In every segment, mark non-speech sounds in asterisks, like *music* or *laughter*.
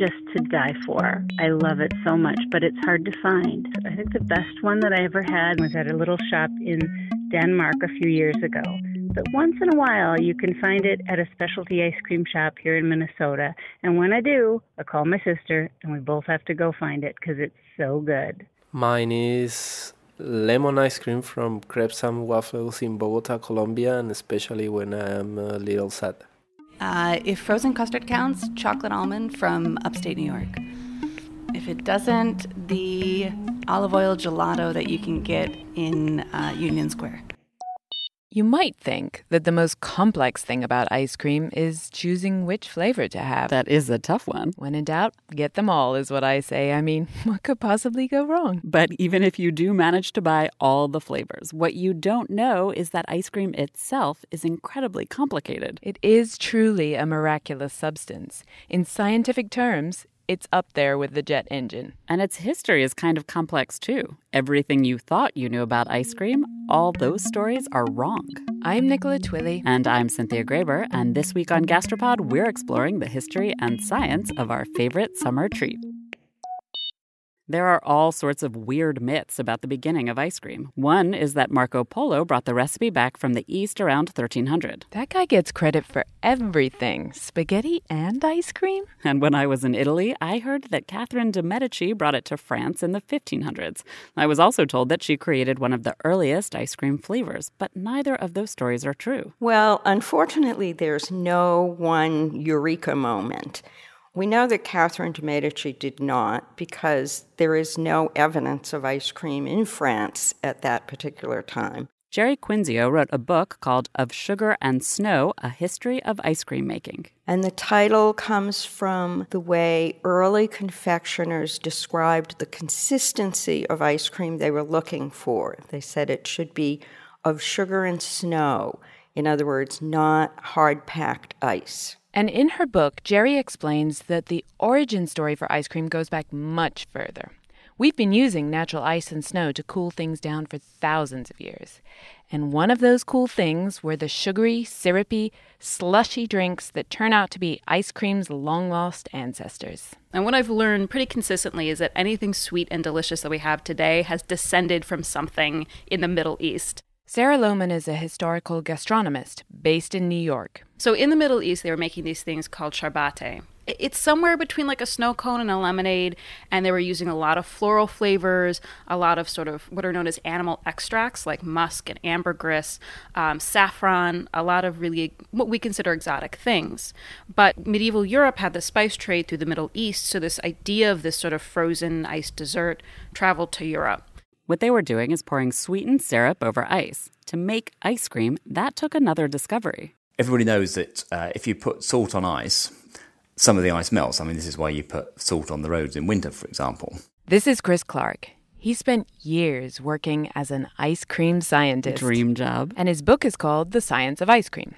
just to die for. I love it so much, but it's hard to find. I think the best one that I ever had was at a little shop in Denmark a few years ago. But once in a while, you can find it at a specialty ice cream shop here in Minnesota. And when I do, I call my sister, and we both have to go find it because it's so good. Mine is lemon ice cream from Crepes and Waffles in Bogota, Colombia, and especially when I'm a little sad. Uh, if frozen custard counts, chocolate almond from upstate New York. If it doesn't, the olive oil gelato that you can get in uh, Union Square. You might think that the most complex thing about ice cream is choosing which flavor to have. That is a tough one. When in doubt, get them all, is what I say. I mean, *laughs* what could possibly go wrong? But even if you do manage to buy all the flavors, what you don't know is that ice cream itself is incredibly complicated. It is truly a miraculous substance. In scientific terms, it's up there with the jet engine. And its history is kind of complex too. Everything you thought you knew about ice cream, all those stories are wrong. I'm Nicola Twilley. And I'm Cynthia Graber. And this week on Gastropod, we're exploring the history and science of our favorite summer treat. There are all sorts of weird myths about the beginning of ice cream. One is that Marco Polo brought the recipe back from the East around 1300. That guy gets credit for everything spaghetti and ice cream. And when I was in Italy, I heard that Catherine de' Medici brought it to France in the 1500s. I was also told that she created one of the earliest ice cream flavors, but neither of those stories are true. Well, unfortunately, there's no one eureka moment. We know that Catherine de' Medici did not because there is no evidence of ice cream in France at that particular time. Jeri Quinzio wrote a book called Of Sugar and Snow A History of Ice Cream Making. And the title comes from the way early confectioners described the consistency of ice cream they were looking for. They said it should be of sugar and snow, in other words, not hard packed ice. And in her book, Jeri explains that the origin story for ice cream goes back much further. We've been using natural ice and snow to cool things down for thousands of years. And one of those cool things were the sugary, syrupy, slushy drinks that turn out to be ice cream's long lost ancestors. And what I've learned pretty consistently is that anything sweet and delicious that we have today has descended from something in the Middle East. Sarah Lohman is a historical gastronomist based in New York. So in the Middle East, they were making these things called charbate. It's somewhere between like a snow cone and a lemonade, and they were using a lot of floral flavors, a lot of sort of what are known as animal extracts like musk and ambergris, um, saffron, a lot of really what we consider exotic things. But medieval Europe had the spice trade through the Middle East, so this idea of this sort of frozen iced dessert traveled to Europe. What they were doing is pouring sweetened syrup over ice. To make ice cream, that took another discovery. Everybody knows that uh, if you put salt on ice, some of the ice melts. I mean, this is why you put salt on the roads in winter, for example. This is Chris Clark. He spent years working as an ice cream scientist. Dream job. And his book is called The Science of Ice Cream.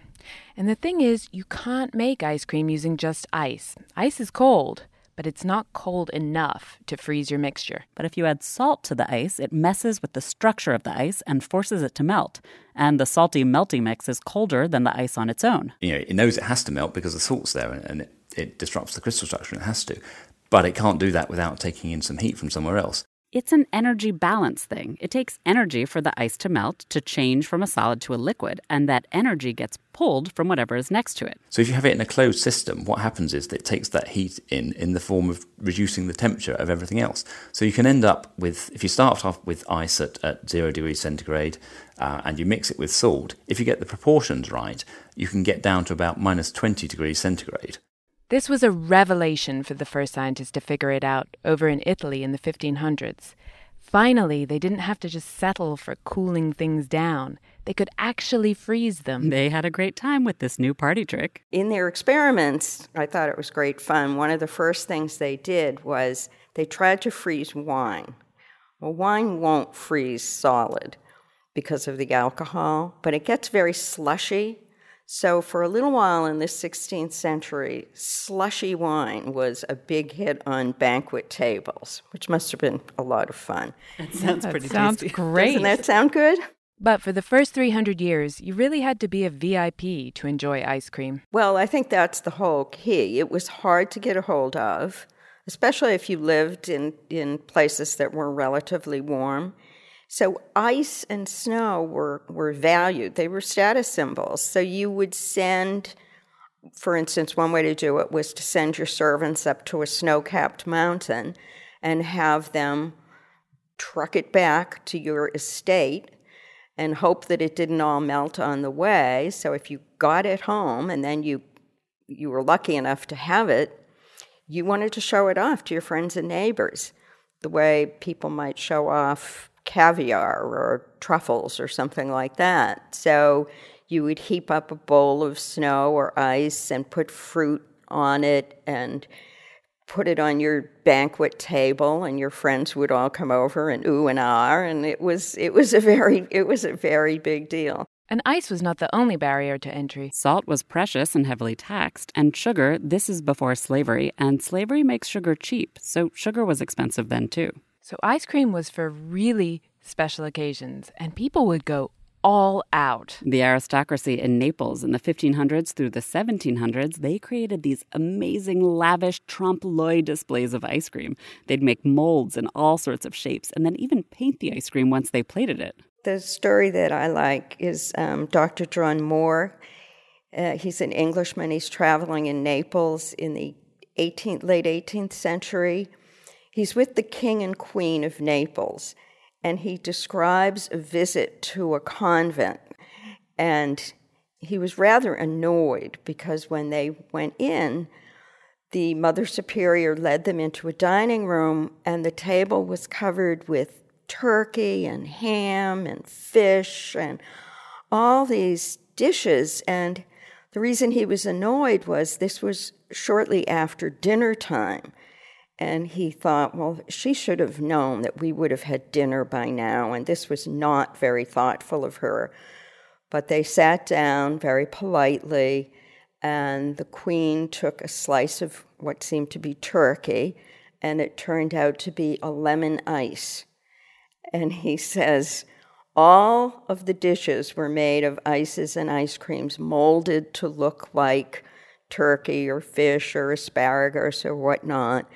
And the thing is, you can't make ice cream using just ice. Ice is cold but it's not cold enough to freeze your mixture. But if you add salt to the ice, it messes with the structure of the ice and forces it to melt. And the salty melty mix is colder than the ice on its own. You know, it knows it has to melt because the salt's there and it, it disrupts the crystal structure and it has to. But it can't do that without taking in some heat from somewhere else. It's an energy balance thing. It takes energy for the ice to melt, to change from a solid to a liquid, and that energy gets pulled from whatever is next to it. So if you have it in a closed system, what happens is that it takes that heat in in the form of reducing the temperature of everything else. So you can end up with, if you start off with ice at, at zero degrees centigrade uh, and you mix it with salt, if you get the proportions right, you can get down to about minus 20 degrees centigrade. This was a revelation for the first scientists to figure it out over in Italy in the 1500s. Finally, they didn't have to just settle for cooling things down. They could actually freeze them. They had a great time with this new party trick. In their experiments, I thought it was great fun. One of the first things they did was they tried to freeze wine. Well, wine won't freeze solid because of the alcohol, but it gets very slushy so, for a little while in the 16th century, slushy wine was a big hit on banquet tables, which must have been a lot of fun. That sounds that pretty sounds tasty. *laughs* great. Doesn't that sound good? But for the first 300 years, you really had to be a VIP to enjoy ice cream. Well, I think that's the whole key. It was hard to get a hold of, especially if you lived in, in places that were relatively warm. So ice and snow were, were valued. They were status symbols. So you would send, for instance, one way to do it was to send your servants up to a snow capped mountain and have them truck it back to your estate and hope that it didn't all melt on the way. So if you got it home and then you you were lucky enough to have it, you wanted to show it off to your friends and neighbors, the way people might show off caviar or truffles or something like that. So you would heap up a bowl of snow or ice and put fruit on it and put it on your banquet table and your friends would all come over and ooh and ah and it was it was a very it was a very big deal. And ice was not the only barrier to entry. Salt was precious and heavily taxed, and sugar, this is before slavery, and slavery makes sugar cheap, so sugar was expensive then too. So ice cream was for really special occasions, and people would go all out. The aristocracy in Naples in the 1500s through the 1700s, they created these amazing, lavish trompe l'oeil displays of ice cream. They'd make molds in all sorts of shapes and then even paint the ice cream once they plated it. The story that I like is um, Dr. John Moore. Uh, he's an Englishman. He's traveling in Naples in the 18th, late 18th century. He's with the king and queen of Naples, and he describes a visit to a convent. And he was rather annoyed because when they went in, the Mother Superior led them into a dining room, and the table was covered with turkey and ham and fish and all these dishes. And the reason he was annoyed was this was shortly after dinner time. And he thought, well, she should have known that we would have had dinner by now, and this was not very thoughtful of her. But they sat down very politely, and the queen took a slice of what seemed to be turkey, and it turned out to be a lemon ice and he says, all of the dishes were made of ices and ice creams molded to look like turkey or fish or asparagus or whatnot.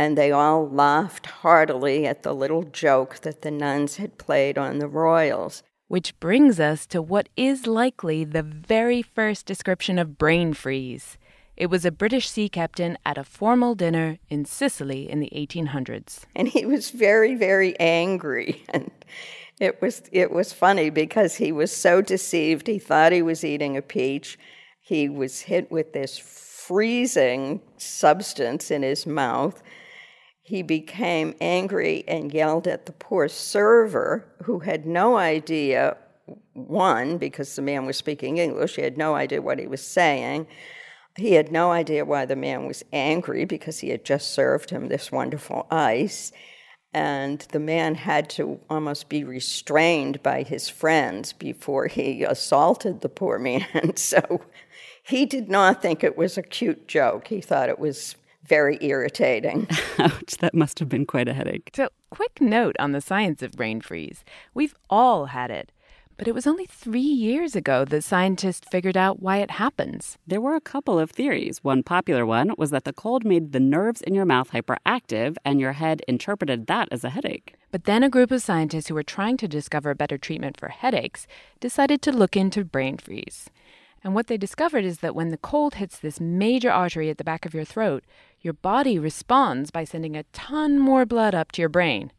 And they all laughed heartily at the little joke that the nuns had played on the royals. Which brings us to what is likely the very first description of brain freeze. It was a British sea captain at a formal dinner in Sicily in the 1800s. And he was very, very angry. *laughs* And it was, it was funny because he was so deceived. He thought he was eating a peach. He was hit with this freezing substance in his mouth. He became angry and yelled at the poor server, who had no idea, one, because the man was speaking English, he had no idea what he was saying. He had no idea why the man was angry because he had just served him this wonderful ice. And the man had to almost be restrained by his friends before he assaulted the poor man. *laughs* so he did not think it was a cute joke. He thought it was very irritating. *laughs* Ouch, that must have been quite a headache. So, quick note on the science of brain freeze. We've all had it. But it was only three years ago that scientists figured out why it happens. There were a couple of theories. One popular one was that the cold made the nerves in your mouth hyperactive, and your head interpreted that as a headache. But then a group of scientists who were trying to discover a better treatment for headaches decided to look into brain freeze. And what they discovered is that when the cold hits this major artery at the back of your throat, your body responds by sending a ton more blood up to your brain.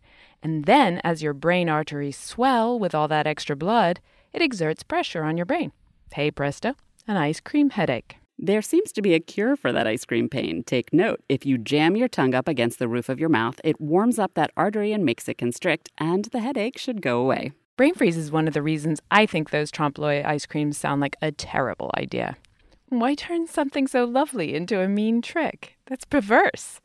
And then, as your brain arteries swell with all that extra blood, it exerts pressure on your brain. Hey presto, an ice cream headache. There seems to be a cure for that ice cream pain. Take note if you jam your tongue up against the roof of your mouth, it warms up that artery and makes it constrict, and the headache should go away. Brain freeze is one of the reasons I think those trompe l'oeil ice creams sound like a terrible idea. Why turn something so lovely into a mean trick? That's perverse.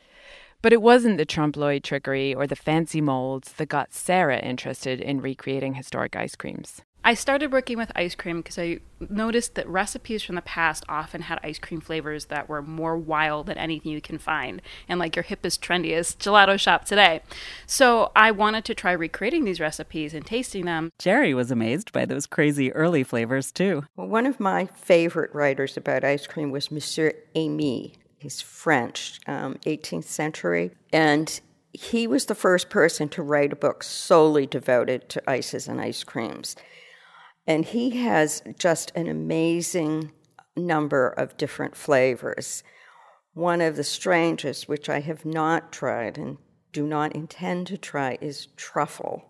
But it wasn't the trompe l'oeil trickery or the fancy molds that got Sarah interested in recreating historic ice creams. I started working with ice cream because I noticed that recipes from the past often had ice cream flavors that were more wild than anything you can find, and like your hippest, trendiest gelato shop today. So I wanted to try recreating these recipes and tasting them. Jeri was amazed by those crazy early flavors too. Well, one of my favorite writers about ice cream was Monsieur Emy. He's French, um, 18th century, and he was the first person to write a book solely devoted to ices and ice creams. And he has just an amazing number of different flavors. One of the strangest, which I have not tried and do not intend to try, is truffle.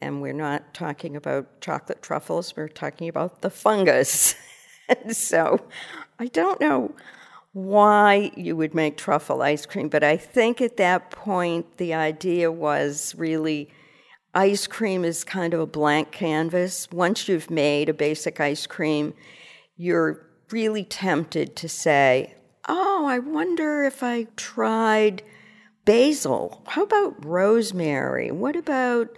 And we're not talking about chocolate truffles, we're talking about the fungus. *laughs* so I don't know why you would make truffle ice cream, but I think at that point the idea was really ice cream is kind of a blank canvas. Once you've made a basic ice cream, you're really tempted to say, Oh, I wonder if I tried basil. How about rosemary? What about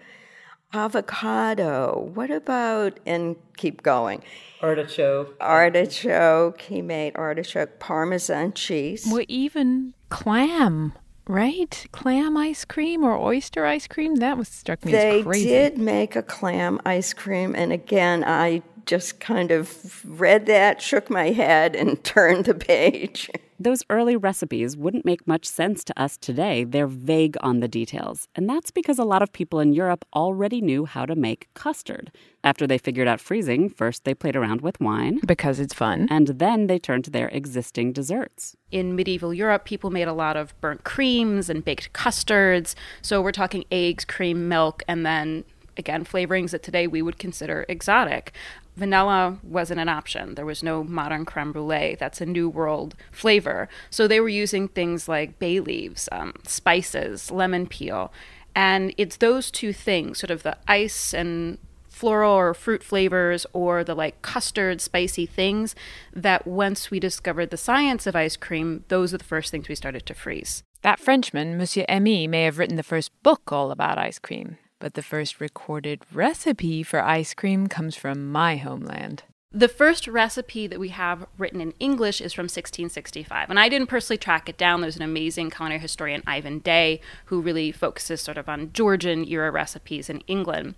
avocado? What about, and keep going. Artichoke. Artichoke. He made artichoke parmesan cheese. Well, even clam right? Clam ice cream or oyster ice cream? That was struck me they as crazy. They did make a clam ice cream, and again, I just kind of read that, shook my head, and *laughs* turned the page. Those early recipes wouldn't make much sense to us today. They're vague on the details. And that's because a lot of people in Europe already knew how to make custard. After they figured out freezing, first they played around with wine. Because it's fun. And then they turned to their existing desserts. In medieval Europe, people made a lot of burnt creams and baked custards. So we're talking eggs, cream, milk, and then again, flavorings that today we would consider exotic vanilla wasn't an option. There was no modern creme brulee. That's a new world flavor. So they were using things like bay leaves, um, spices, lemon peel. And it's those two things, sort of the ice and floral or fruit flavors or the like custard spicy things that once we discovered the science of ice cream, those are the first things we started to freeze. That Frenchman, Monsieur Emy, may have written the first book all about ice cream but the first recorded recipe for ice cream comes from my homeland. The first recipe that we have written in English is from 1665. And I didn't personally track it down. There's an amazing culinary historian, Ivan Day, who really focuses sort of on Georgian era recipes in England.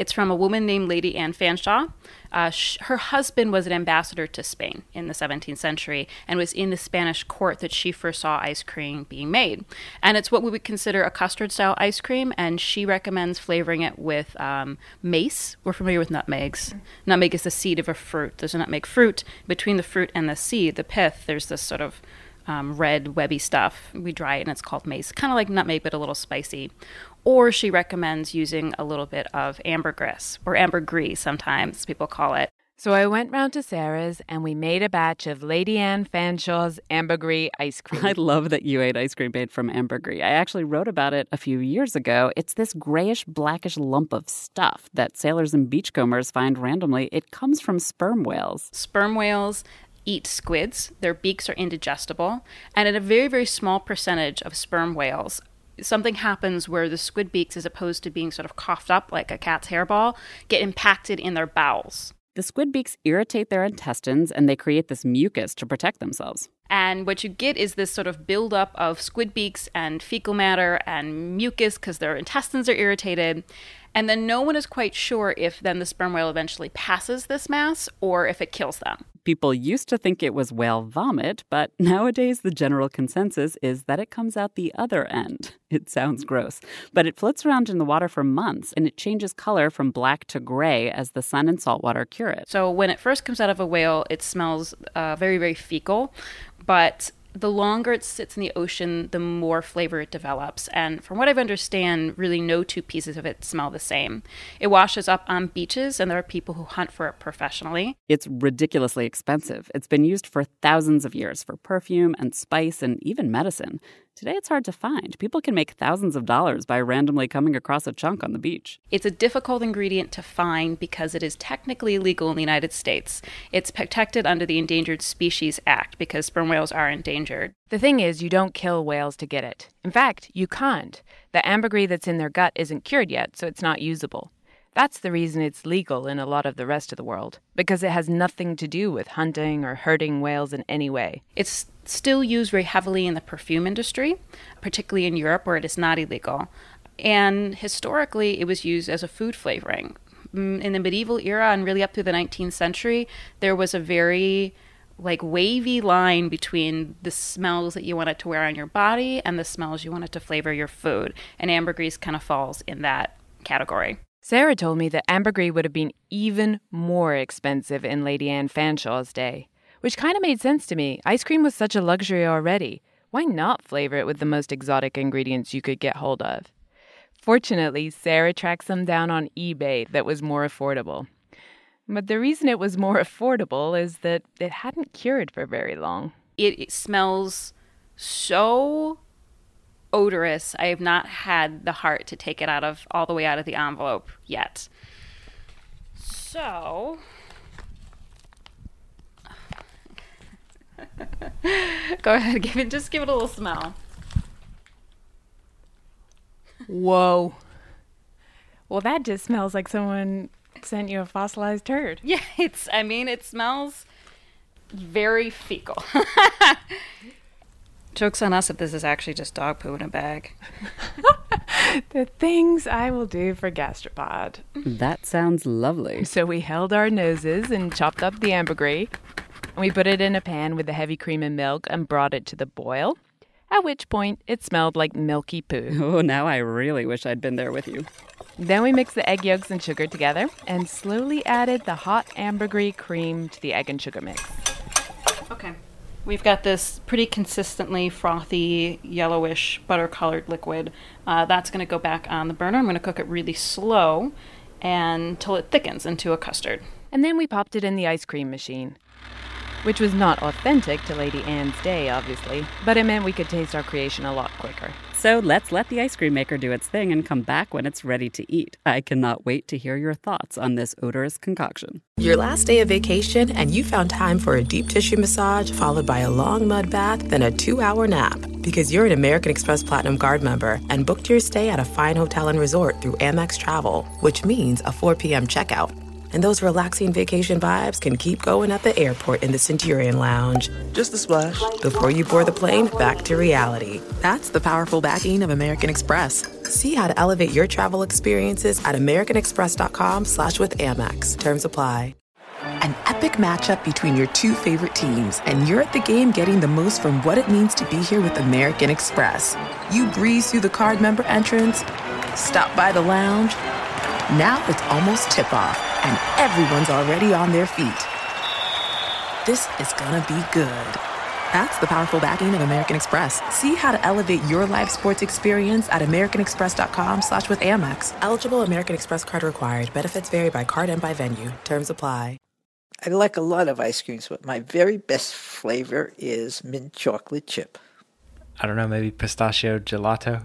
It's from a woman named Lady Anne Fanshawe. Uh, sh- her husband was an ambassador to Spain in the 17th century and was in the Spanish court that she first saw ice cream being made. And it's what we would consider a custard style ice cream, and she recommends flavoring it with um, mace. We're familiar with nutmegs. Nutmeg is the seed of a fruit. There's a nutmeg fruit. Between the fruit and the seed, the pith, there's this sort of um, red, webby stuff. We dry it and it's called mace. Kind of like nutmeg, but a little spicy or she recommends using a little bit of ambergris or ambergris sometimes people call it. So I went round to Sarah's and we made a batch of Lady Anne Fanshawe's ambergris ice *laughs* cream. I love that you ate ice cream made from ambergris. I actually wrote about it a few years ago. It's this grayish blackish lump of stuff that sailors and beachcombers find randomly. It comes from sperm whales. Sperm whales eat squids. Their beaks are indigestible, and in a very very small percentage of sperm whales something happens where the squid beaks, as opposed to being sort of coughed up like a cat's hairball, get impacted in their bowels. The squid beaks irritate their intestines and they create this mucus to protect themselves. And what you get is this sort of buildup of squid beaks and fecal matter and mucus because their intestines are irritated. And then no one is quite sure if then the sperm whale eventually passes this mass or if it kills them. People used to think it was whale vomit, but *laughs* nowadays the general consensus is that it comes out the other end. It sounds gross, but it floats around in the water for months and it changes color from black to gray as the sun and salt water cure it. So when it first comes out of a whale, it smells uh, very, very fecal, but the longer it sits in the ocean, the more flavor it develops. And from what I understand, really no two pieces of it smell the same. It washes up on beaches, and there are people who hunt for it professionally. It's ridiculously expensive. It's been used for thousands of years for perfume and spice and even medicine. Today it's hard to find. People can make thousands of dollars by randomly coming across a chunk on the beach. It's a difficult ingredient to find because it is technically illegal in the United States. It's protected under the Endangered Species Act because sperm whales are endangered. The thing is, you don't kill whales to get it. In fact, you can't. The ambergris that's in their gut isn't cured yet, so it's not usable. That's the reason it's legal in a lot of the rest of the world, because it has nothing to do with hunting or hurting whales in any way. It's still used very heavily in the perfume industry, particularly in Europe where it is not illegal. And historically, it was used as a food flavoring. Mm, in the medieval era and really up through the 19th century, there was a very like wavy line between the smells that you wanted to wear on your body and the smells you wanted to flavor your food. And ambergris kind of falls in that category. Sarah told me that ambergris would have been even more expensive in Lady Anne Fanshawe's day, which kind of made sense to me. Ice cream was such a luxury already. Why not flavor it with the most exotic ingredients you could get hold of? Fortunately, Sarah tracked some down on eBay that was more affordable. But the reason it was more *laughs* affordable is that it hadn't cured for very long. It, it smells so odorous. I have not had the heart to take it out of all the way out of the envelope yet. So *laughs* go ahead, *laughs* give it just give it a little smell. Whoa. Well, that just smells like someone sent you a fossilized turd. *laughs* Yeah, it's I mean it smells very fecal. Joke's on us if this is actually just dog poo in a bag. *laughs* the things I will do for gastropod. That sounds lovely. So we held our noses and chopped up the ambergris. And we put it in a pan with the heavy cream and milk and brought it to the boil. At which point it smelled like milky poo. *laughs* Oh, now I really wish I'd been there with you. Then we mixed the egg yolks and sugar together and slowly added the hot ambergris cream to the egg and sugar mix. Okay. We've got this pretty consistently frothy, yellowish, butter colored liquid. Uh, that's going to go back on the burner. I'm going to cook it really slow until it thickens into a custard. And then we popped it in the ice cream machine, which was not authentic to Lady Anne's day, obviously, but it meant we could taste our creation a lot quicker. So let's let the ice cream maker do its thing and come back when it's ready to eat. I cannot wait to hear your thoughts on this odorous concoction. Your last day of vacation, and you found time for a deep tissue massage followed by a long mud bath, then a two hour nap. Because you're an American Express Platinum Card member and booked your stay at a fine hotel and resort through Amex Travel, which means a 4 p.m. checkout and those relaxing vacation vibes can keep going at the airport in the Centurion Lounge. Just a splash. Before you board the plane, back to reality. That's the powerful backing of American Express. See how to elevate your travel experiences at americanexpress.com slash with Amex. Terms apply. An epic matchup between your two favorite teams, and you're at the game getting the most from what it means to be here with American Express. You breeze through the card member entrance, stop by the lounge. Now it's almost tip off and everyone's already on their feet. This is gonna be good. That's the powerful backing of American Express. See how to elevate your live sports experience at americanexpress.com slash with Amex. Eligible American Express card required. Benefits vary by card and by venue. Terms apply. I like a lot of ice creams, but my very best flavor is mint chocolate chip. I don't know, maybe pistachio gelato.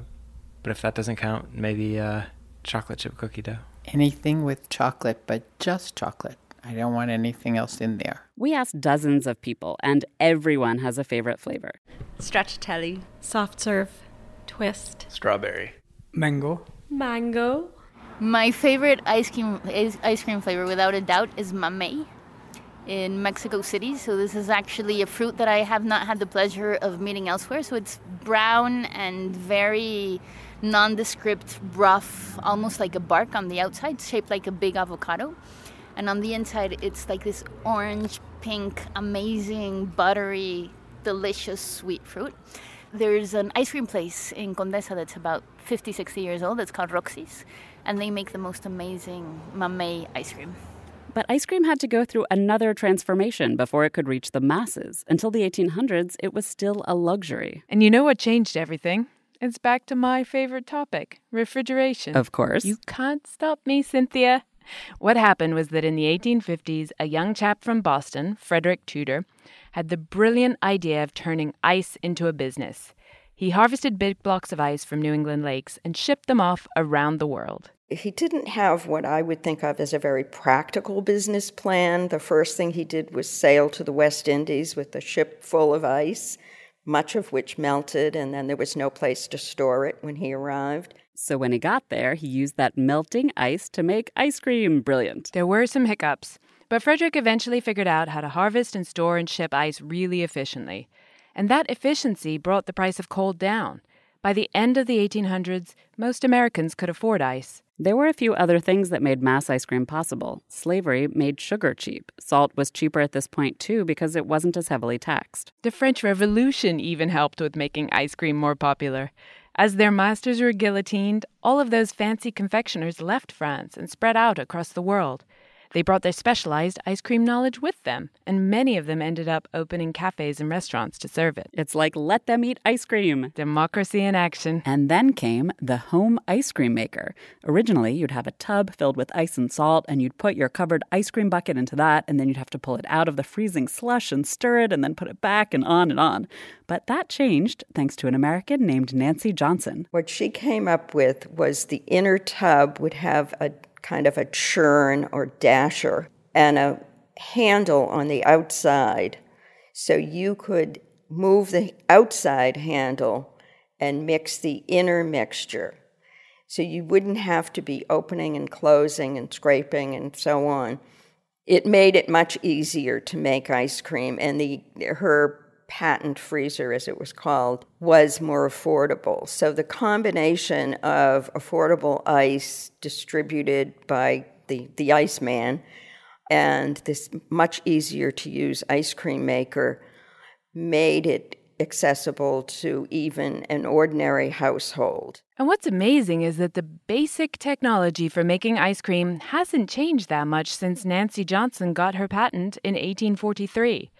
But if that doesn't count, maybe uh, chocolate chip cookie dough anything with chocolate, but just chocolate. I don't want anything else in there. We asked dozens of people, and everyone has a favorite flavor stracciatella, soft serve, twist, strawberry, mango, mango. My favorite ice cream ice cream flavor, without a doubt, is mamey in Mexico City. So this is actually a fruit that I have not had the pleasure of meeting elsewhere. So it's brown and very nondescript, rough, almost like a bark on the outside, shaped like a big avocado. And on the inside, it's like this orange, pink, amazing, buttery, delicious sweet fruit. There's an ice cream place in Condesa that's about 50, 60 years old. It's called Roxy's. And they make the most amazing mamey ice cream. But ice cream had to go through another transformation before it could reach the masses. Until the 1800s, it was still a luxury. And you know what changed everything? It's back to my favorite topic refrigeration. Of course. You can't stop me, Cynthia. What happened was that in the 1850s, a young chap from Boston, Frederick Tudor, had the brilliant idea of turning ice into a business. He harvested big blocks of ice from New England lakes and shipped them off around the world. He didn't have what I would think of as a very practical business plan. The first thing he did was sail to the West Indies with a ship full of ice, much of which melted, and then there was no place to store it when he arrived. So when he got there, he used that melting ice to make ice cream. Brilliant. There were some hiccups, but Frederick eventually figured out how to harvest and store and ship ice really efficiently. And that efficiency brought the price of cold down. By the end of the 1800s, most Americans could afford ice. There were a few other things that made mass ice cream possible. Slavery made sugar cheap. Salt was cheaper at this point, too, because it wasn't as heavily taxed. The French Revolution even helped with making ice cream more popular. As their masters were guillotined, all of those fancy confectioners left France and spread out across the world. They brought their specialized ice cream knowledge with them, and many of them ended up opening cafes and restaurants to serve it. It's like let them eat ice cream. Democracy in action. And then came the home ice cream maker. Originally, you'd have a tub filled with ice and salt, and you'd put your covered ice cream bucket into that, and then you'd have to pull it out of the freezing slush and stir it, and then put it back, and on and on. But that changed thanks to an American named Nancy Johnson. What she came up with was the inner tub would have a kind of a churn or dasher and a handle on the outside. So you could move the outside handle and mix the inner mixture. So you wouldn't have to be opening and closing and scraping and so on. It made it much easier to make ice cream, and the her patent freezer, as it was called, was more affordable. So the combination of affordable ice distributed by the, the Iceman and this much easier to use ice cream maker made it accessible to even an ordinary household. And what's amazing is that the basic technology for making ice cream hasn't changed that much since Nancy Johnson got her patent in 1843.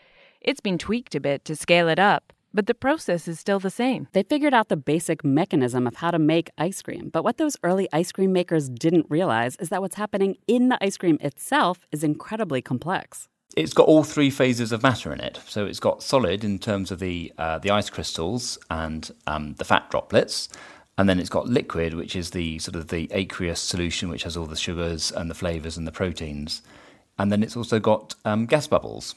It's been tweaked a bit to scale it up, but the process is still the same. They figured out the basic mechanism of how to make ice cream, but what those early ice cream makers didn't realize is that what's happening in the ice cream itself is incredibly complex. It's got all three phases of matter in it. So it's got solid in terms of the uh, the ice crystals and um, the fat droplets, and then it's got liquid, which is the sort of the aqueous solution, which has all the sugars and the flavors and the proteins, and then it's also got um, gas bubbles.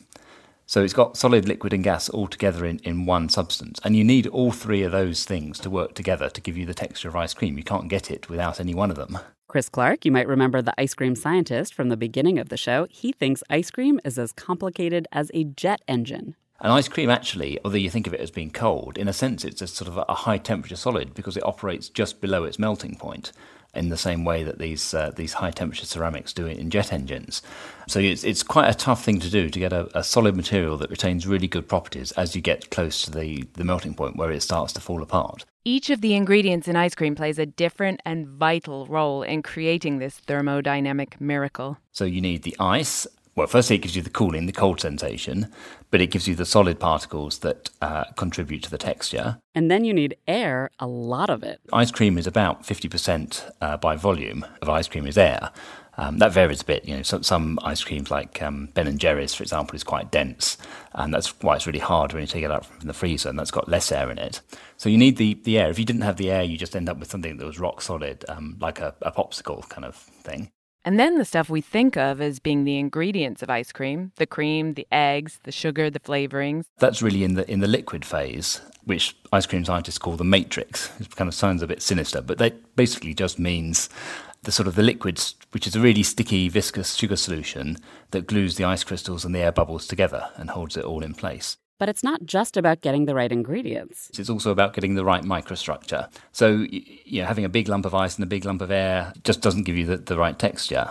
So it's got solid, liquid, and gas all together in, in one substance. And you need all three of those things to work together to give you the texture of ice cream. You can't get it without any one of them. Chris Clark, you might remember the ice cream scientist from the beginning of the show. He thinks ice cream is as complicated as a jet engine. And ice cream, actually, although you think of it as being cold, in a sense it's a sort of a high temperature solid because it operates just below its melting point in the same way that these uh, these high temperature ceramics do it in jet engines. So it's it's quite a tough thing to do to get a, a, solid material that retains really good properties as you get close to the, the melting point where it starts to fall apart. Each of the ingredients in ice cream plays a different and vital role in creating this thermodynamic miracle. So you need the ice, well, firstly, it gives you the cooling, the cold sensation, but it gives you the solid particles that uh, contribute to the texture. And then you need air, a lot of it. Ice cream is about 50% uh, by volume of ice cream is air. Um, that varies a bit. You know, some, some ice creams like um, Ben and Jerry's, for example, is quite dense, and that's why it's really hard when you take it out from the freezer, and that's got less air in it. So you need the, the air. If you didn't have the air, you just end up with something that was rock solid, um, like a, a popsicle kind of thing. And then the stuff we think of as being the ingredients of ice cream the cream, the eggs, the sugar, the flavorings. That's really in the, in the liquid phase, which ice cream scientists call the matrix. It kind of sounds a bit sinister, but that basically just means the sort of the liquids, which is a really sticky, viscous sugar solution that glues the ice crystals and the air bubbles together and holds it all in place. But it's not just about getting the right ingredients. It's also about getting the right microstructure. So, you know, having a big lump of ice and a big lump of air just doesn't give you the, the right texture.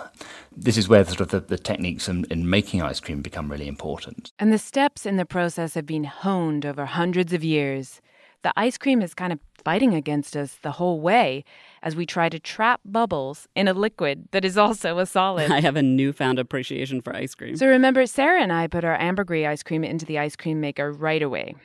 This is where sort of the, the techniques in, in making ice cream become really important. And the steps in the process have been honed over hundreds of years. The ice cream is kind of fighting against us the whole way as we try to trap bubbles in a liquid that is also a solid. *laughs* I have a newfound appreciation for ice cream. So remember, Sarah and I put our ambergris ice cream into the ice cream maker right away.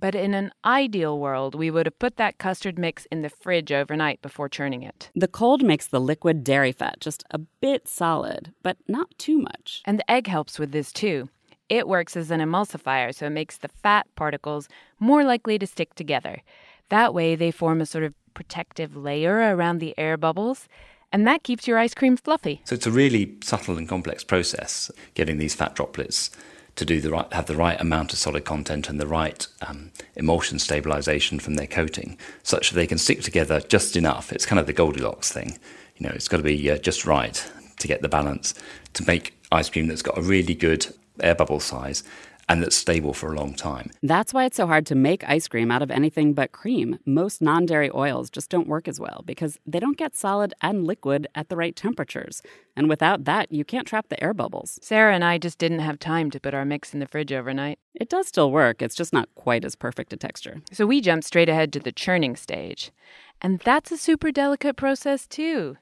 But in an ideal world, we would have put that custard mix in the fridge overnight before churning it. The cold makes the liquid dairy fat just a bit solid, but not too much. And the egg helps with this too. It works as an emulsifier, so it makes the fat particles more likely to stick together. That way, they form a sort of protective layer around the air bubbles, and that keeps your ice cream fluffy. So it's a really subtle and complex process getting these fat droplets to do the right, have the right amount of solid content and the right um, emulsion stabilization from their coating, such that they can stick together just enough. It's kind of the Goldilocks thing. You know, it's got to be uh, just right to get the balance to make ice cream that's got a really good air bubble size and that's stable for a long time. That's why it's so hard to make ice cream out of anything but cream. Most non dairy oils just don't work as well because they don't get solid and liquid at the right temperatures. And without that, you can't trap the air bubbles. Sarah and I just didn't have time to put our mix in the fridge overnight. It does still work, it's just not quite as perfect a texture. So we jumped straight ahead to the churning stage. And that's a super delicate process, too.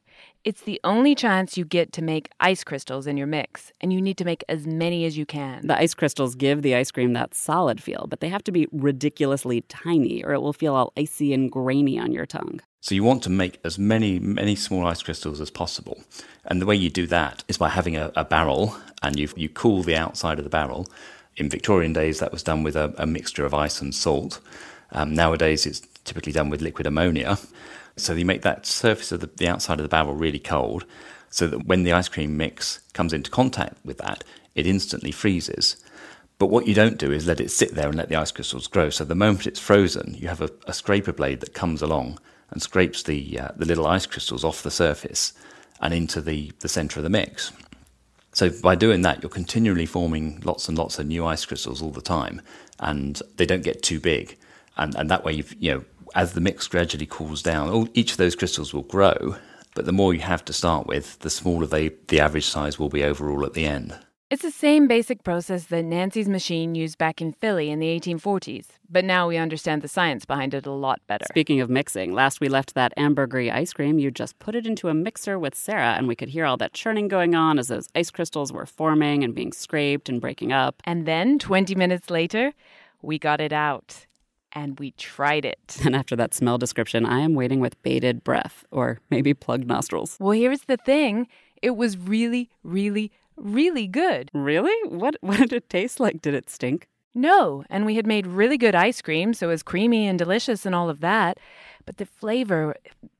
It's the only chance you get to make ice crystals in your mix, and you need to make as many as you can. The ice crystals give the ice cream that solid feel, but they have to be ridiculously tiny, or it will feel all icy and grainy on your tongue. So you want to make as many, many small ice crystals as possible. And the way you do that is by having a, a barrel and you, you cool the outside of the barrel. In Victorian days, that was done with a, a mixture of ice and salt. Um, nowadays, it's typically done with liquid ammonia. So you make that surface of the, the outside of the barrel really cold so that when the ice cream mix comes into contact with that, it instantly freezes. But what you don't do is let it sit there and let the ice crystals grow. So the moment it's frozen, you have a, a scraper blade that comes along and scrapes the, uh, the little ice crystals off the surface and into the, the center of the mix. So by doing that, you're continually forming lots and lots of new ice crystals all the time, and they don't get too big. And, and that way, you've, you know, as the mix gradually cools down, all, each of those crystals will grow, but the more you have to start with, the smaller they, the average size will be overall at the end. It's the same basic process that Nancy's machine used back in Philly in the 1840s, but now we understand the science behind it a lot better. Speaking of mixing, last we left that ambergris ice cream, you just put it into a mixer with Sarah, and we could hear all that churning going on as those ice crystals were forming and being scraped and breaking up. And then, 20 minutes later, we got it out and we tried it. *laughs* And after that smell description, I am waiting with bated breath or maybe plugged nostrils. Well, here's the thing it was really, really, really good. Really? What, *laughs* what did it taste like? Did it stink? No, and we had made really good ice cream, so it was creamy and delicious and all of that. But the flavor,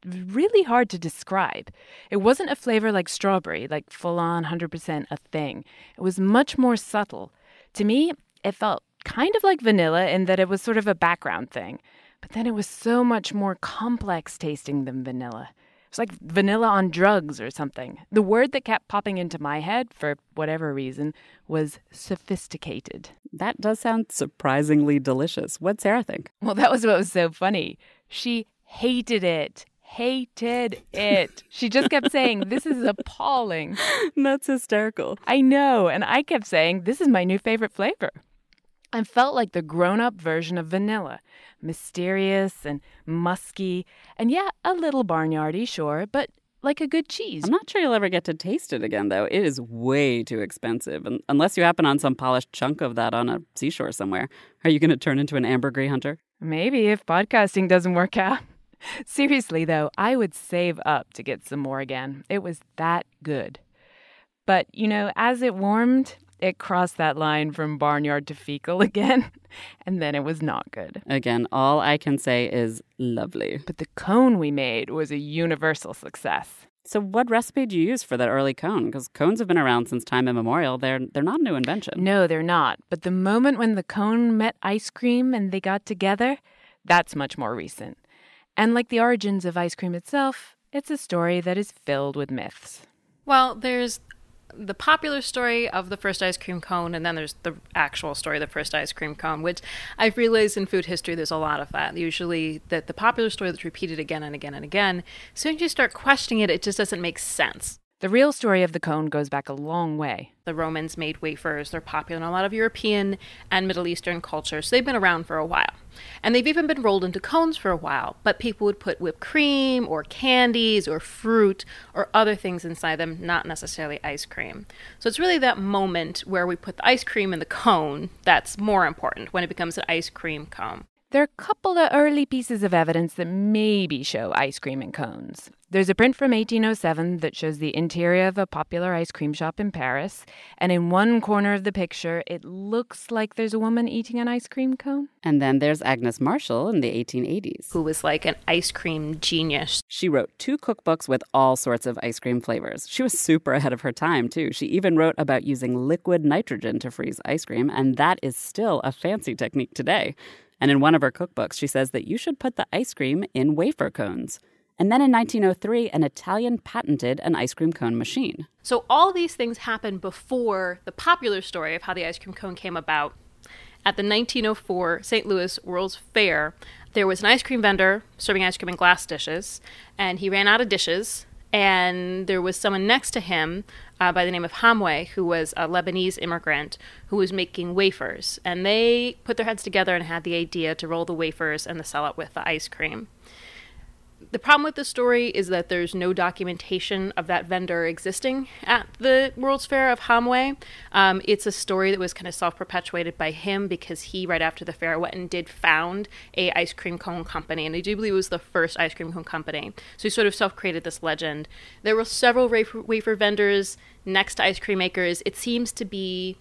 really hard to describe. It wasn't a flavor like strawberry, like full on 100% a thing. It was much more subtle. To me, it felt kind of like vanilla in that it was sort of a background thing. But then it was so much more complex tasting than vanilla. It was like vanilla on drugs or something. The word that kept popping into my head, for whatever reason, was sophisticated. That does sound surprisingly delicious. What'd Sarah think? Well, that was what was so funny. She hated it hated it. She just kept saying, This is appalling. *laughs* That's hysterical. I know. And I kept saying, This is my new favorite flavor and felt like the grown up version of vanilla. Mysterious and musky, and yeah, a little barnyardy, sure, but like a good cheese. I'm not sure you'll ever get to taste it again, though. It is way too expensive. And unless you happen on some polished chunk of that on a seashore somewhere, are you going to turn into an ambergris hunter? Maybe if podcasting doesn't work out. *laughs* Seriously, though, I would save up to get some more again. It was that good. But, you know, as it warmed, it crossed that line from barnyard to fecal *laughs* again, and then it was not good. Again, all I can say is lovely. But the cone we made was a universal success. So, what recipe do you use for that early cone? Because cones have been around since time immemorial. They're they're not a new invention. No, they're not. But the moment when the cone met ice cream and they got together, that's much more recent. And like the origins of ice cream itself, it's a story that is filled with myths. Well, there's the popular story of the first ice cream cone, and then there's the actual story of the first ice cream cone, which I've realized in food history there's a lot of that. Usually, that the popular story that's repeated again and again and again, as soon as you start questioning it, it just doesn't make sense. The real story of the cone goes back a long way. The Romans made wafers. They're popular in a lot of European and Middle Eastern cultures. So they've been around for a while. And they've even been rolled into cones for a while. But people would put whipped cream or candies or fruit or other things inside them, not necessarily ice cream. So it's really that moment where we put the ice cream in the cone that's more important when it becomes an ice cream cone. There are a couple of early pieces of evidence that maybe show ice cream in cones. There's a print from 1807 that shows the interior of a popular ice cream shop in Paris, and in one corner of the picture, it looks like there's a woman eating an ice cream cone. And then there's Agnes Marshall in the 1880s, who was like an ice cream genius. She wrote two cookbooks with all sorts of ice cream flavors. She was super ahead of her time, too. She even wrote about using liquid nitrogen to freeze ice cream, and that is still a fancy technique today. And in one of her cookbooks, she says that you should put the ice cream in wafer cones. And then in 1903, an Italian patented an ice cream cone machine. So all these things happened before the popular story of how the ice cream cone came about. At the 1904 St. Louis World's Fair, there was an ice cream vendor serving ice cream in glass dishes, and he ran out of dishes. And there was someone next to him uh, by the name of Hamwi, who was a Lebanese immigrant who was making wafers. And they put their heads together and had the idea to roll the wafers and to sell it with the ice cream. The problem with the story is that there's no documentation of that vendor existing at the World's Fair of Hamwi. Um, it's a story that was kind of self-perpetuated by him because he, right after the fair, went and did found a ice cream cone company, and I do believe it was the first ice cream cone company. So he sort of self-created this legend. There were several wafer, wafer vendors next to ice cream makers. It seems to be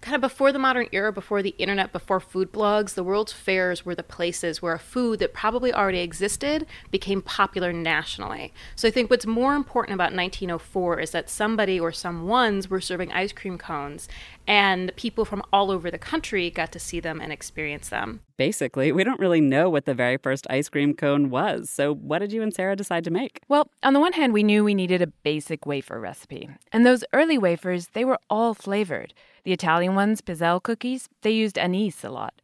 kind of before the modern era, before the internet, before food blogs, the world's fairs were the places where a food that probably already existed became popular nationally. So I think what's more important about 1904 is that somebody or some ones were serving ice cream cones and people from all over the country got to see them and experience them. Basically, we don't really know what the very first ice cream cone was. So, what did you and Sarah decide to make? Well, on the one hand, we knew we needed a basic wafer recipe. And those early wafers, they were all flavored. The Italian ones, Pizzelle cookies, they used anise a lot.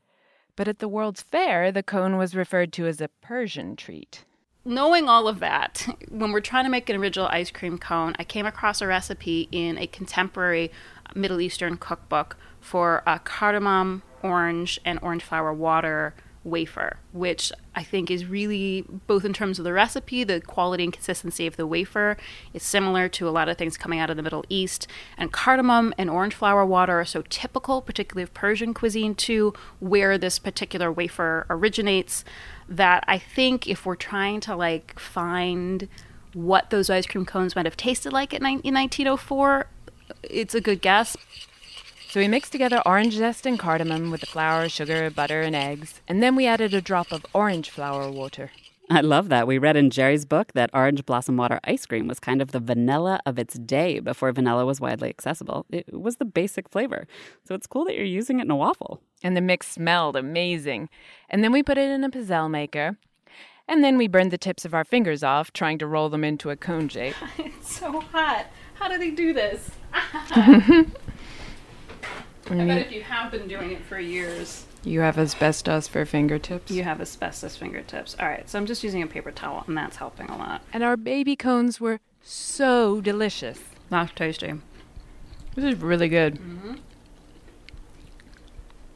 But at the World's Fair, the cone was referred to as a Persian treat. Knowing all of that, when we're trying to make an original ice cream cone, I came across a recipe in a contemporary Middle Eastern cookbook for a cardamom, orange, and orange flower water wafer, which I think is really both in terms of the recipe, the quality and consistency of the wafer is similar to a lot of things coming out of the Middle East. And cardamom and orange flower water are so typical, particularly of Persian cuisine, too, where this particular wafer originates, that I think if we're trying to like find what those ice cream cones might have tasted like in 1904, it's a good guess. So we mixed together orange zest and cardamom with the flour, sugar, butter, and eggs, and then we added a drop of orange flower water. I love that. We read in Jeri's book that orange blossom water ice cream was kind of the vanilla of its day before vanilla was widely accessible. It was the basic flavor. So it's cool that you're using it in a waffle. And the mix smelled amazing. And then we put it in a pizzelle maker. And then we burned the tips of our fingers off trying to roll them into a cone shape. *laughs* it's so hot. How do they do this? *laughs* I bet if you have been doing it for years. You have asbestos for fingertips? You have asbestos fingertips. All right, so I'm just using a paper towel, and that's helping a lot. And our baby cones were so delicious. That's tasty. This is really good. Mm-hmm.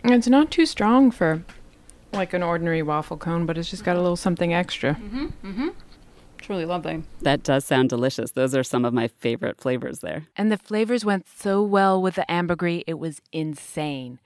It's not too strong for like an ordinary waffle cone, but it's just got a little something extra. Mm-hmm. Mm-hmm. It's really lovely. That does sound delicious. Those are some of my favorite flavors there. And the flavors went so well with the ambergris, it was insane.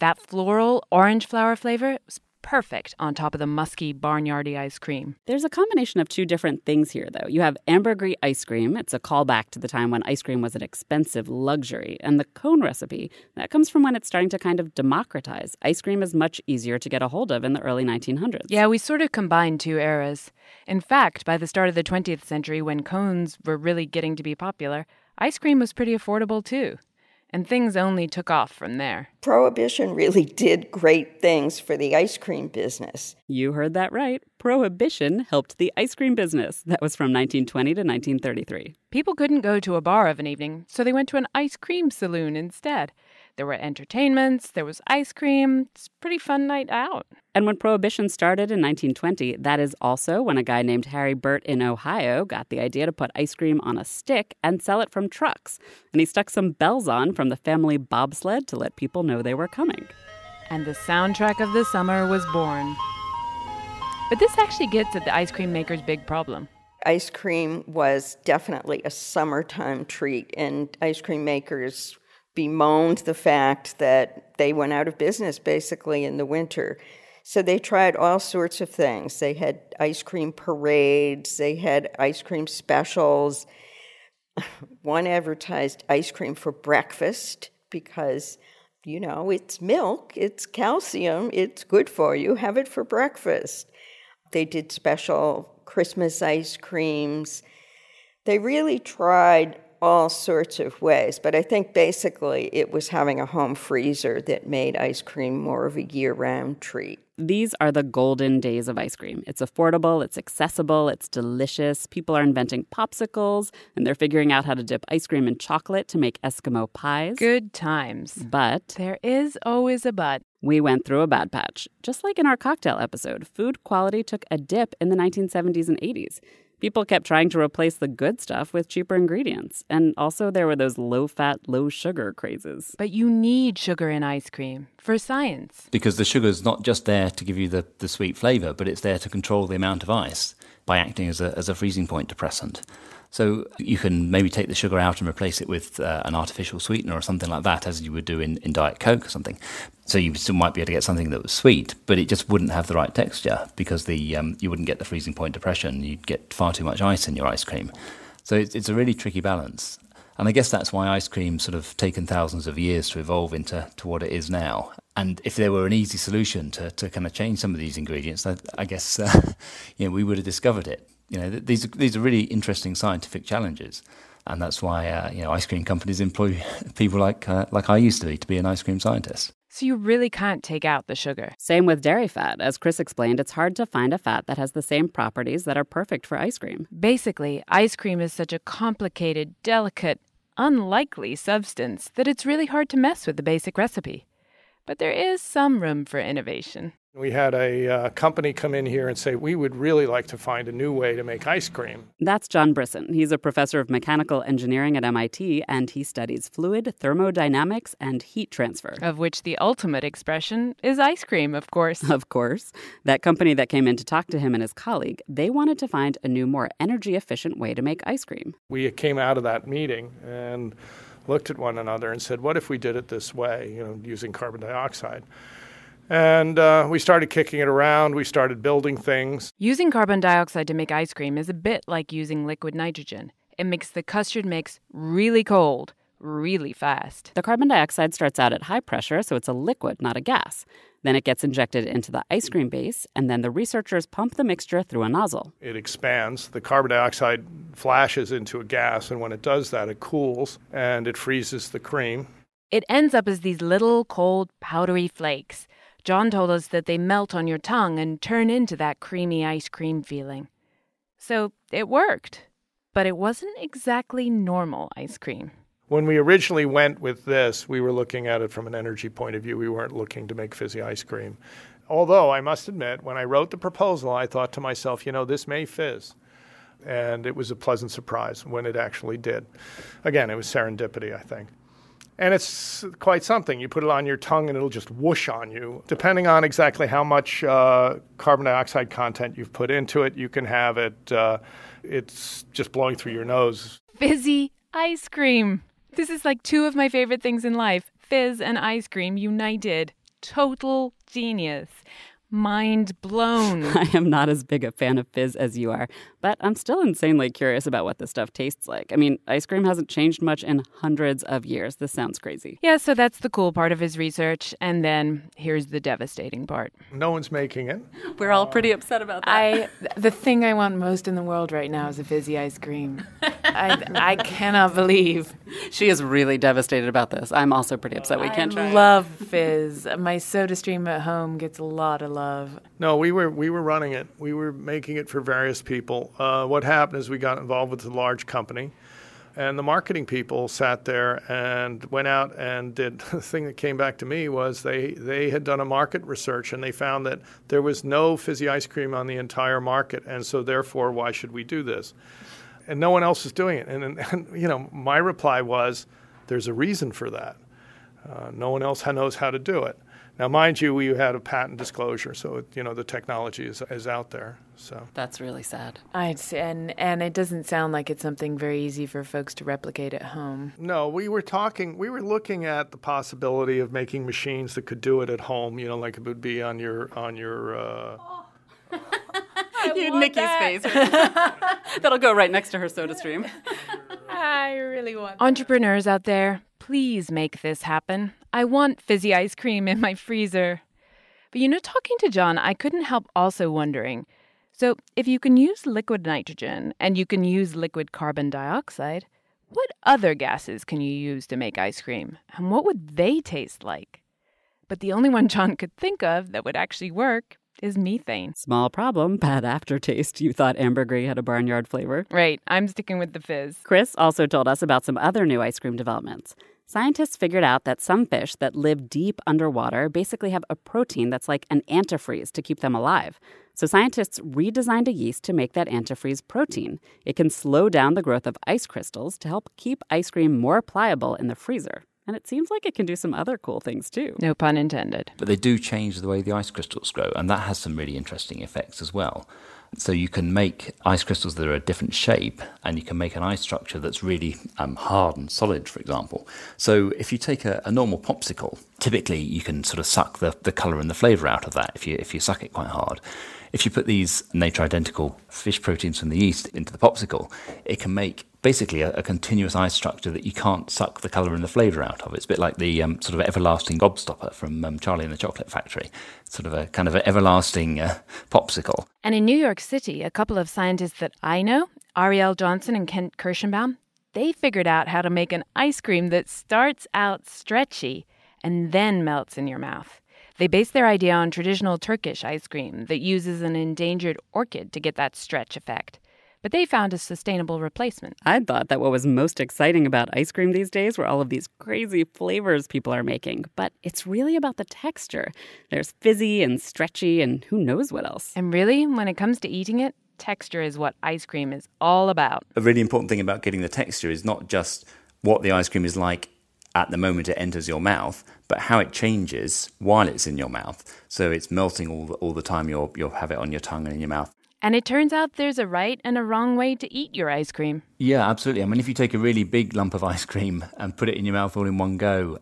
That floral orange flower flavor was perfect on top of the musky barnyardy ice cream. There's a combination of two different things here, though. You have ambergris ice cream. It's a callback to the time when ice cream was an expensive luxury. And the cone recipe, that comes from when it's starting to kind of democratize. Ice cream is much easier to get a hold of in the early 1900s. Yeah, we sort of combined two eras. In fact, by the start of the 20th century, when cones were really getting to be popular, ice cream was pretty affordable too. And things only took off from there. Prohibition really did great things for the ice cream business. You heard that right. Prohibition helped the ice cream business. That was from 1920 to 1933. People couldn't go to a bar of an evening, so they went to an ice cream saloon instead. There were entertainments, there was ice cream. It's a pretty fun night out. And when Prohibition started in 1920, that is also when a guy named Harry Burt in Ohio got the idea to put ice cream on a stick and sell it from trucks. And he stuck some bells on from the family bobsled to let people know they were coming. And the soundtrack of the summer was born. But this actually gets at the ice cream maker's big problem. Ice cream was definitely a summertime treat, and ice cream makers bemoaned the fact that they went out of business basically in the winter. So they tried all sorts of things. They had ice cream parades, they had ice cream specials. *laughs* One advertised ice cream for breakfast because, you know, it's milk, it's calcium, it's good for you, have it for breakfast. They did special Christmas ice creams. They really tried all sorts of ways, but I think basically it was having a home freezer that made ice cream more of a year round treat. These are the golden days of ice cream. It's affordable, it's accessible, it's delicious. People are inventing popsicles, and they're figuring out how to dip ice cream in chocolate to make Eskimo pies. Good times. But there is always a but. We went through a bad patch. Just like in our cocktail episode, food quality took a dip in the 1970s and 80s. People kept trying to replace the good stuff with cheaper ingredients. And also, there were those low fat, low sugar crazes. But you need sugar in ice cream for science. Because the sugar is not just there to give you the, the sweet flavour, but it's there to control the amount of ice by acting as a, as a freezing point depressant. So you can maybe take the sugar out and replace it with uh, an artificial sweetener or something like that, as you would do in, in Diet Coke or something. So you still might be able to get something that was sweet, but it just wouldn't have the right texture because the um, you wouldn't get the freezing point depression. You'd get far too much ice in your ice cream. So it's, it's a really tricky balance. And I guess that's why ice cream sort of taken thousands of years to evolve into to what it is now. And if there were an easy solution to, to kind of change some of these ingredients, I, I guess uh, *laughs* you know we would have discovered it you know, these are, these are really interesting scientific challenges, and that's why uh, you know ice cream companies employ *laughs* people like uh, like I used to be to be an ice cream scientist. So you really can't take out the sugar. Same with dairy fat. As Chris explained, it's hard to find a fat that has the same properties that are perfect for ice cream. Basically, ice cream is such a complicated, delicate, unlikely substance that it's really hard to mess with the basic recipe. But there is some room for innovation. We had a uh, company come in here and say, We would really like to find a new way to make ice cream. That's John Brisson. He's a professor of mechanical engineering at MIT, and he studies fluid thermodynamics and heat transfer. Of which the ultimate expression is ice cream, of course. *laughs* Of course. That company that came in to talk to him and his colleague, they wanted to find a new, more energy efficient way to make ice cream. We came out of that meeting and looked at one another and said, What if we did it this way, you know, using carbon dioxide? And uh, we started kicking it around. We started building things. Using carbon dioxide to make ice cream is a bit like using liquid nitrogen. It makes the custard mix really cold, really fast. The carbon dioxide starts out at high pressure, so it's a liquid, not a gas. Then it gets injected into the ice cream base, and then the researchers pump the mixture through a nozzle. It expands. The carbon dioxide flashes into a gas, and when it does that, it cools and it freezes the cream. It ends up as these little cold, powdery flakes. John told us that they melt on your tongue and turn into that creamy ice cream feeling. So it worked, but it wasn't exactly normal ice cream. When we originally went with this, we were looking at it from an energy point of view. We weren't looking to make fizzy ice cream. Although I must admit, when I wrote the proposal, I thought to myself, you know, this may fizz. And it was a pleasant surprise when it actually did. Again, it was serendipity, I think and it's quite something. You put it on your tongue and it'll just whoosh on you. Depending on exactly how much uh, carbon dioxide content you've put into it, you can have it, uh, it's just blowing through your nose. Fizzy ice cream. This is like two of my favorite things in life fizz and ice cream united. Total genius mind blown. *laughs* I am not as big a fan of fizz as you are, but I'm still insanely curious about what this stuff tastes like. I mean, ice cream hasn't changed much in hundreds of years. This sounds crazy. Yeah, so that's the cool part of his research. And then here's the devastating part. No one's making it. We're all pretty upset about that. I the thing I want most in the world right now is a fizzy ice cream. I, I cannot believe. She is really devastated about this. I'm also pretty upset we can't try. I love fizz. My soda stream at home gets a lot of love. No, we were we were running it. We were making it for various people. Uh, what happened is we got involved with a large company, and the marketing people sat there and went out and did *laughs* the thing that came back to me was they they had done a market research and they found that there was no fizzy ice cream on the entire market, and so therefore why should we do this? And no one else is doing it. And, and, *laughs* and you know my reply was, there's a reason for that. Uh, no one else knows how to do it. Now, mind you, we had a patent disclosure, so you know the technology is, is out there. So that's really sad. I and and it doesn't sound like it's something very easy for folks to replicate at home. No, we were talking, we were looking at the possibility of making machines that could do it at home. You know, like it would be on your on your. Uh, *laughs* you Nikki's that. face. *laughs* That'll go right next to her soda stream. *laughs* I really want. That. Entrepreneurs out there, please make this happen. I want fizzy ice cream in my freezer. But you know, talking to John, I couldn't help also wondering so, if you can use liquid nitrogen and you can use liquid carbon dioxide, what other gases can you use to make ice cream? And what would they taste like? But the only one John could think of that would actually work is methane. Small problem, bad aftertaste. You thought ambergris had a barnyard flavor. Right, I'm sticking with the fizz. Chris also told us about some other new ice cream developments. Scientists figured out that some fish that live deep underwater basically have a protein that's like an antifreeze to keep them alive. So scientists redesigned a yeast to make that antifreeze protein. It can slow down the growth of ice crystals to help keep ice cream more pliable in the freezer. And it seems like it can do some other cool things too. No pun intended. But they do change the way the ice crystals grow, and that has some really interesting effects as well. So you can make ice crystals that are a different shape, and you can make an ice structure that's really um, hard and solid, for example. So if you take a, a, normal popsicle, typically you can sort of suck the, the color and the flavor out of that if you if you suck it quite hard. If you put these nature identical fish proteins from the yeast into the popsicle, it can make basically a, a, continuous ice structure that you can't suck the colour and the flavour out of. It's a bit like the um, sort of everlasting gobstopper from um, Charlie and the Chocolate Factory, sort of a kind of an everlasting uh, popsicle. And in New York City, a couple of scientists that I know, Ariel Johnson and Kent Kirshenbaum, they figured out how to make an ice cream that starts out stretchy and then melts in your mouth. They base their idea on traditional Turkish ice cream that uses an endangered orchid to get that stretch effect but they found a sustainable replacement. I thought that what was most exciting about ice cream these days were all of these crazy flavors people are making, but it's really about the texture. There's fizzy and stretchy and who knows what else. And really, when it comes to eating it, texture is what ice cream is all about. A really important thing about getting the texture is not just what the ice cream is like at the moment it enters your mouth, but how it changes while it's in your mouth. So it's melting all the, all the time. You'll you'll have it on your tongue and in your mouth. And it turns out there's a right and a wrong way to eat your ice cream. Yeah, absolutely. I mean, if you take a really big lump of ice cream and put it in your mouth all in one go,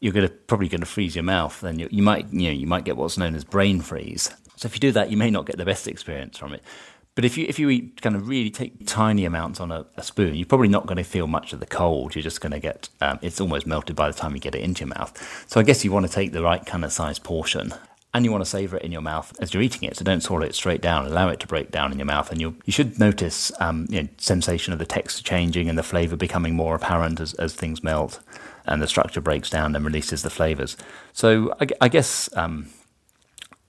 you're going to probably going to freeze your mouth. Then you, you might you know you might get what's known as brain freeze. So if you do that, you may not get the best experience from it. But if you if you eat kind of really take tiny amounts on a, a spoon, you're probably not going to feel much of the cold. You're just going to get um, it's almost melted by the time you get it into your mouth. So I guess you want to take the right kind of size portion and you want to savor it in your mouth as you're eating it. So don't swallow it straight down. Allow it to break down in your mouth, and you you should notice um, you know, sensation of the texture changing and the flavor becoming more apparent as as things melt, and the structure breaks down and releases the flavors. So I, I guess. Um,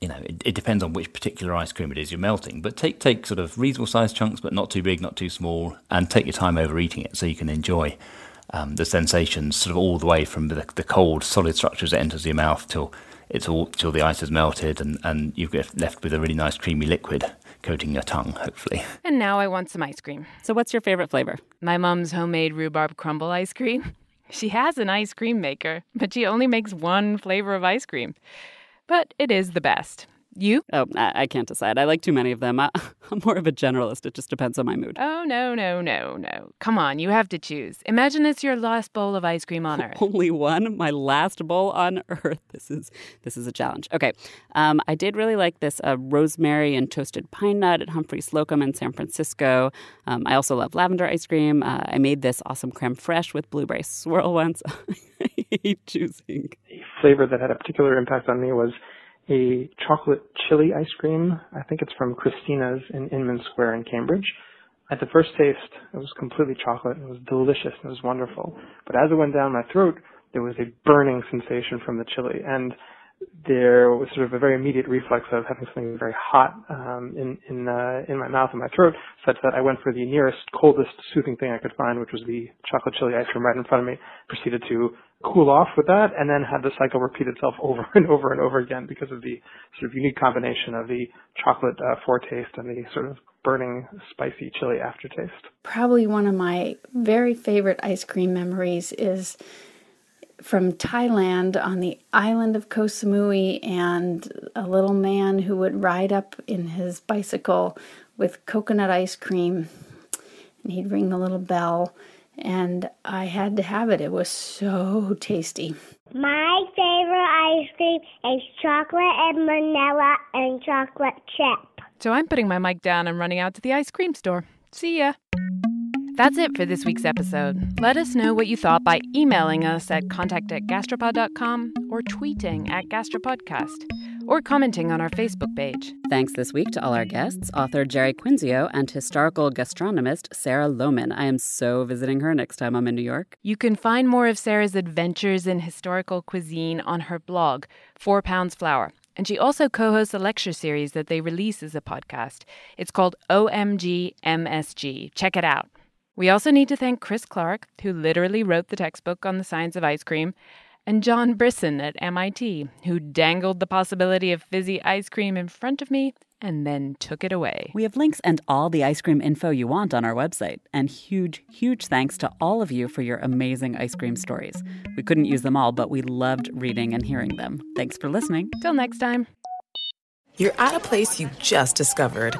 you know, it, it, depends on which particular ice cream it is you're melting. But take take sort of reasonable sized chunks, but not too big, not too small, and take your time over eating it so you can enjoy um, the sensations sort of all the way from the, the cold solid structure as it enters your mouth till it's all till the ice has melted and, and you get left with a really nice creamy liquid coating your tongue, hopefully. And now I want some ice cream. So, what's your favorite flavor? My mom's homemade rhubarb crumble ice cream. *laughs* She has an ice cream maker, but she only makes one flavor of ice cream. But it is the best. You? Oh, I, can't decide. I like too many of them. I, *laughs* am more of a generalist. It just depends on my mood. Oh, no, no, no, no. Come on, you have to choose. Imagine it's your last bowl of ice cream on *laughs* earth. Only one? My last bowl on *laughs* earth. This is this is a challenge. Okay. Um, I did really like this uh, rosemary and toasted pine nut at Humphry Slocombe in San Francisco. Um, I also love lavender ice cream. Uh, I made this awesome creme fraiche with blueberry swirl once. *laughs* Choosing. A flavor that had a particular impact on me was a chocolate chili ice cream. I think it's from Christina's in Inman Square in Cambridge. At the first taste, it was completely chocolate. It was delicious. It was wonderful. But as it went down my throat, there was a burning sensation from the chili, and there was sort of a very immediate reflex of having something very hot um, in in uh, in my mouth and my throat, such that I went for the nearest coldest soothing thing I could find, which was the chocolate chili ice cream right in front of me. Proceeded to cool off with that, and then had the cycle repeat itself *laughs* over and over and over again because of the sort of unique combination of the chocolate uh, foretaste and the sort of burning, spicy chili aftertaste. Probably one of my very favorite ice cream memories is from Thailand on the island of Koh Samui, and a little man who would ride up in his bicycle with coconut ice cream, and he'd ring the little bell, and I had to have it. It was so tasty. My favorite ice cream is chocolate and vanilla and chocolate chip. So I'm putting my mic down and running out to the ice cream store. See ya. That's it for this week's episode. Let us know what you thought by emailing us at contact at gastropod.com or tweeting at gastropodcast or commenting on our Facebook page. Thanks this week to all our guests, author Jeri Quinzio and historical gastronomist Sarah Lohman. I am so visiting her next time I'm in New York. You can find more of Sarah's adventures in historical cuisine on her blog, Four Pounds Flour. And she also co hosts a lecture series that they release as a podcast. It's called OMG MSG. Check it out. We also need to thank Chris Clarke, who literally wrote the textbook on the science of ice cream, and John Brisson at MIT, who dangled the possibility of fizzy ice cream in front of me and then took it away. We have links and all the ice cream info you want on our website. And huge, huge thanks to all of you for your amazing ice cream stories. We couldn't use them all, but we loved reading and hearing them. Thanks for listening. Till next time. You're at a place you just discovered.